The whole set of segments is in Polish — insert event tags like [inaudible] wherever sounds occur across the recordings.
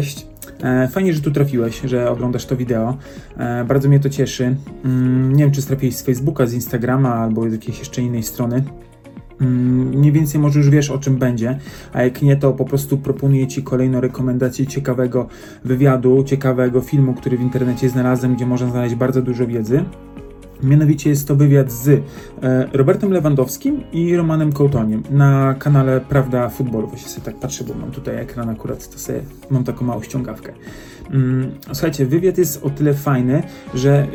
cześć. E, Fajnie, że tu trafiłeś, że oglądasz to wideo. E, Bardzo mnie to cieszy. Mm, Nie wiem, czy trafiłeś z Facebooka, z Instagrama albo z jakiejś jeszcze innej strony. Mm, Mniej więcej może już wiesz o czym będzie, a jak nie, to po prostu proponuję Ci kolejną rekomendację ciekawego wywiadu, ciekawego filmu, który w internecie znalazłem, gdzie można znaleźć bardzo dużo wiedzy. Mianowicie jest to wywiad z e, Robertem Lewandowskim i Romanem Kołtoniem na kanale Prawda Futbolu. Właśnie sobie tak patrzę, bo mam tutaj ekran akurat, to sobie mam taką małą ściągawkę. Mm, Słuchajcie, wywiad jest o tyle fajny, że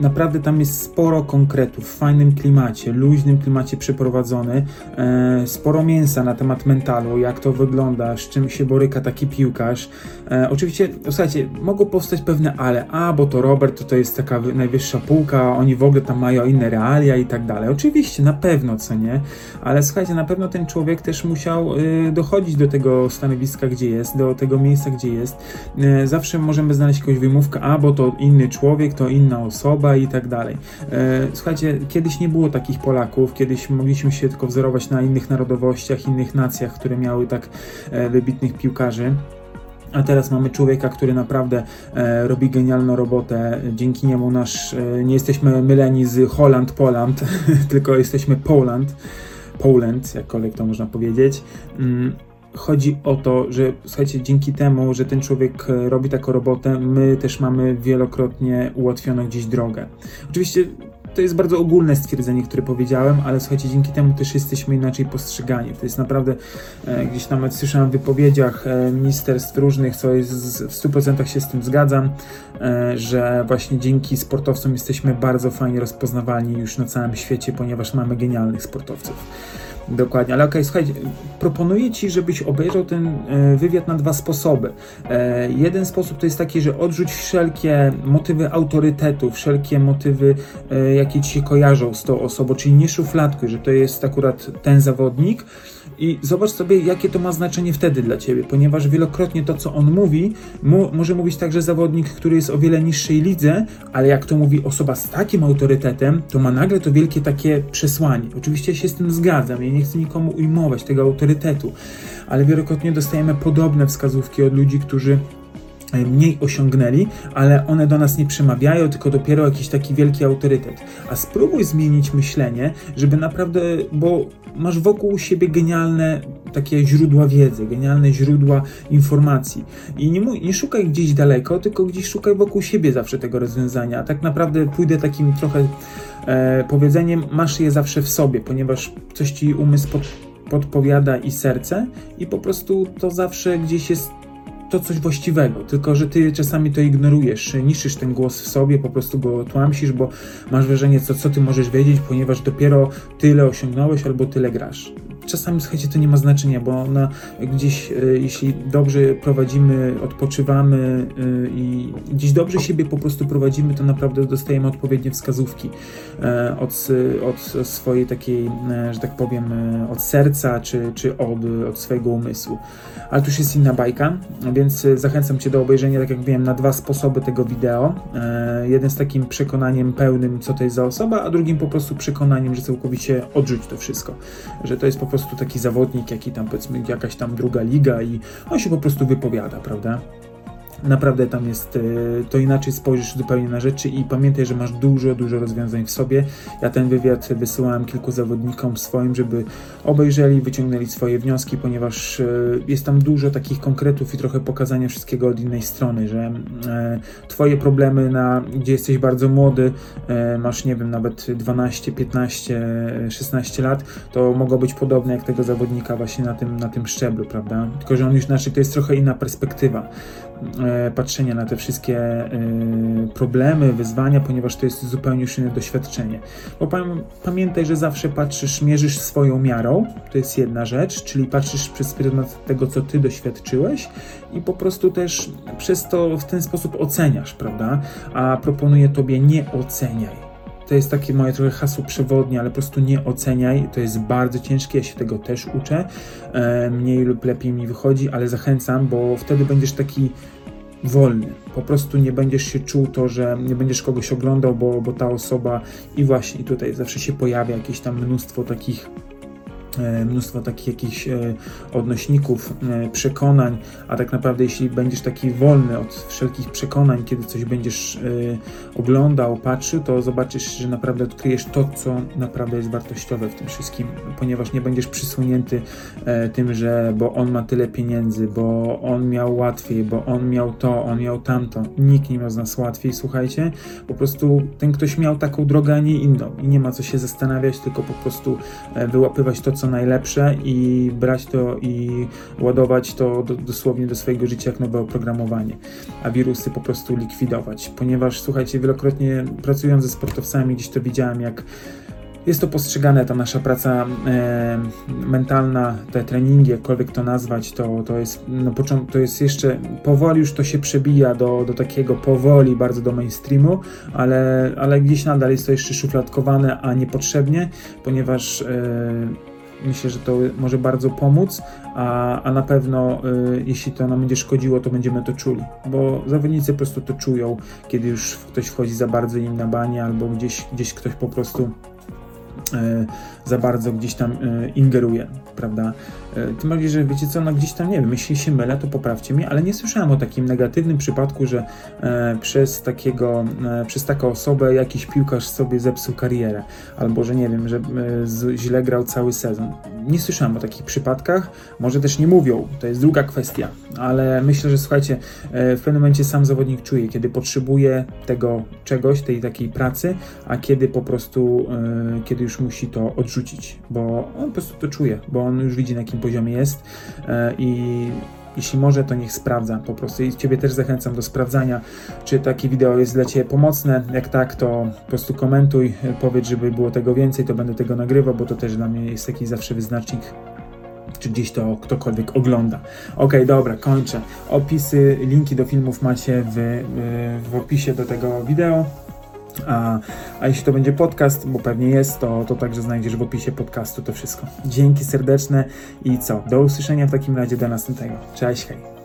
naprawdę tam jest sporo konkretów, w fajnym klimacie, luźnym klimacie przeprowadzony, e, sporo mięsa na temat mentalu, jak to wygląda, z czym się boryka taki piłkarz. E, oczywiście, słuchajcie, mogą powstać pewne ale, a bo to Robert, to, to jest taka wy- najwyższa półka, oni w ogóle tam mają inne realia i tak dalej. Oczywiście, na pewno, co nie, ale słuchajcie, na pewno ten człowiek też musiał y, dochodzić do tego stanowiska, gdzie jest, do tego miejsca, gdzie jest. E, zawsze możemy znaleźć jakąś wymówkę, a bo to inny człowiek, to inna osoba i tak dalej. E, słuchajcie, kiedyś nie było takich Polaków, kiedyś mogliśmy się tylko wzorować na innych narodowościach, innych nacjach, które miały tak e, wybitnych piłkarzy. A teraz mamy człowieka, który naprawdę e, robi genialną robotę. Dzięki niemu nasz, e, nie jesteśmy myleni z Holland, Poland, [laughs] tylko jesteśmy Poland. Poland, jakkolwiek to można powiedzieć. Mm, Chodzi o to, że słuchajcie, dzięki temu, że ten człowiek e, robi taką robotę, my też mamy wielokrotnie ułatwioną gdzieś drogę. Oczywiście to jest bardzo ogólne stwierdzenie, które powiedziałem, ale słuchajcie, dzięki temu też jesteśmy inaczej postrzegani. To jest naprawdę, e, gdzieś nawet słyszałem w wypowiedziach e, ministerstw różnych, co jest z, w 100% się z tym zgadzam, e, że właśnie dzięki sportowcom jesteśmy bardzo fajnie rozpoznawalni już na całym świecie, ponieważ mamy genialnych sportowców. Dokładnie, ale okej, słuchajcie, proponuję Ci, żebyś obejrzał ten e, wywiad na dwa sposoby. E, jeden sposób to jest taki, że odrzuć wszelkie motywy autorytetu, wszelkie motywy, e, jakie Ci się kojarzą z tą osobą, czyli nie szufladkuj, że to jest akurat ten zawodnik i zobacz sobie, jakie to ma znaczenie wtedy dla Ciebie, ponieważ wielokrotnie to, co on mówi, mu, może mówić także zawodnik, który jest o wiele niższej lidze, ale jak to mówi osoba z takim autorytetem, to ma nagle to wielkie takie przesłanie. Oczywiście się z tym zgadzam, ja nie chcę nikomu ujmować tego autorytetu, ale wielokrotnie dostajemy podobne wskazówki od ludzi, którzy mniej osiągnęli, ale one do nas nie przemawiają, tylko dopiero jakiś taki wielki autorytet. A spróbuj zmienić myślenie, żeby naprawdę, bo masz wokół siebie genialne takie źródła wiedzy, genialne źródła informacji. I nie, nie szukaj gdzieś daleko, tylko gdzieś szukaj wokół siebie zawsze tego rozwiązania. Tak naprawdę pójdę takim trochę e, powiedzeniem, masz je zawsze w sobie, ponieważ coś ci umysł pod, podpowiada i serce i po prostu to zawsze gdzieś jest to coś właściwego, tylko że ty czasami to ignorujesz, niszczysz ten głos w sobie, po prostu go tłamsisz, bo masz wrażenie, co, co ty możesz wiedzieć, ponieważ dopiero tyle osiągnąłeś albo tyle grasz. Czasami, słuchajcie, to nie ma znaczenia, bo na, gdzieś, y, jeśli dobrze prowadzimy, odpoczywamy y, i gdzieś dobrze siebie po prostu prowadzimy, to naprawdę dostajemy odpowiednie wskazówki e, od, od swojej takiej, e, że tak powiem, e, od serca, czy, czy od, od swojego umysłu. Ale to już jest inna bajka, więc e, zachęcam Cię do obejrzenia, tak jak wiem, na dwa sposoby tego wideo. E, jeden z takim przekonaniem pełnym, co to jest za osoba, a drugim po prostu przekonaniem, że całkowicie odrzuć to wszystko. Że to jest po prostu taki zawodnik, jaki tam powiedzmy jakaś tam druga liga i on się po prostu wypowiada, prawda? Naprawdę tam jest, e, to inaczej spojrzysz zupełnie na rzeczy i pamiętaj, że masz dużo, dużo rozwiązań w sobie. Ja ten wywiad wysyłałem kilku zawodnikom swoim, żeby obejrzeli, wyciągnęli swoje wnioski, ponieważ e, jest tam dużo takich konkretów i trochę pokazania wszystkiego od innej strony, że e, twoje problemy, na, gdzie jesteś bardzo młody, masz nie wiem, nawet 12, 15, e, 16 lat, to mogą być podobne jak tego zawodnika właśnie na tym, na tym szczeblu, prawda? Tylko, że on już inaczej, to jest trochę inna perspektywa patrzenia na te wszystkie e, problemy, wyzwania, ponieważ to jest zupełnie już inne doświadczenie. Bo pam- pamiętaj, że zawsze patrzysz, mierzysz swoją miarą, to jest jedna rzecz, czyli patrzysz przez pryzmat tego, co ty doświadczyłeś i po prostu też przez to w ten sposób oceniasz, prawda? A proponuję tobie nie oceniaj. To jest takie moje trochę hasło przewodnie, ale po prostu nie oceniaj. To jest bardzo ciężkie, ja się tego też uczę. E, mniej lub lepiej mi wychodzi, ale zachęcam, bo wtedy będziesz taki wolny. Po prostu nie będziesz się czuł to, że nie będziesz kogoś oglądał, bo, bo ta osoba i właśnie tutaj zawsze się pojawia jakieś tam mnóstwo takich mnóstwo takich jakichś e, odnośników, e, przekonań, a tak naprawdę jeśli będziesz taki wolny od wszelkich przekonań, kiedy coś będziesz e, oglądał, patrzył, to zobaczysz, że naprawdę odkryjesz to, co naprawdę jest wartościowe w tym wszystkim, ponieważ nie będziesz przysunięty e, tym, że bo on ma tyle pieniędzy, bo on miał łatwiej, bo on miał to, on miał tamto. Nikt nie miał z nas łatwiej, słuchajcie. Po prostu ten ktoś miał taką drogę, a nie inną i nie ma co się zastanawiać, tylko po prostu e, wyłapywać to, co najlepsze i brać to i ładować to do, dosłownie do swojego życia jak nowe oprogramowanie, a wirusy po prostu likwidować. Ponieważ, słuchajcie, wielokrotnie pracując ze sportowcami, gdzieś to widziałem, jak jest to postrzegane, ta nasza praca e, mentalna, te treningi, jakkolwiek to nazwać, to, to, jest, no, to jest jeszcze, powoli już to się przebija do, do takiego powoli bardzo do mainstreamu, ale, ale gdzieś nadal jest to jeszcze szufladkowane, a niepotrzebnie, ponieważ e, myślę, że to może bardzo pomóc, a, a na pewno e, jeśli to nam będzie szkodziło, to będziemy to czuli, bo zawodnicy po prostu to czują, kiedy już ktoś wchodzi za bardzo im na banie, albo gdzieś, gdzieś ktoś po prostu e, za bardzo gdzieś tam e, ingeruje, prawda? E, Tym bardziej, że wiecie co, no gdzieś tam, nie wiem, jeśli się mylę, to poprawcie mnie, ale nie słyszałem o takim negatywnym przypadku, że e, przez takiego, e, przez taką osobę jakiś piłkarz sobie zepsuł karierę, albo że nie wiem, że e, z, źle grał cały sezon. Nie słyszałem o takich przypadkach, może też nie mówią, to jest druga kwestia, ale myślę, że słuchajcie, e, w pewnym momencie sam zawodnik czuje, kiedy potrzebuje tego czegoś, tej takiej pracy, a kiedy po prostu, e, kiedy już musi to odrzucić, bo on po prostu to czuje, bo on już widzi na jakim poziomie jest e, i jeśli może, to niech sprawdza po prostu. I Ciebie też zachęcam do sprawdzania, czy takie wideo jest dla Ciebie pomocne. Jak tak, to po prostu komentuj, e, powiedz, żeby było tego więcej, to będę tego nagrywał, bo to też dla mnie jest taki zawsze wyznacznik czy gdzieś to ktokolwiek ogląda. Ok, dobra, kończę. Opisy, linki do filmów macie w, y, w opisie do tego wideo. A, a jeśli to będzie podcast, bo pewnie jest, to, to także znajdziesz w opisie podcastu to wszystko. Dzięki serdeczne i co? Do usłyszenia w takim razie do następnego. Cześć, hej.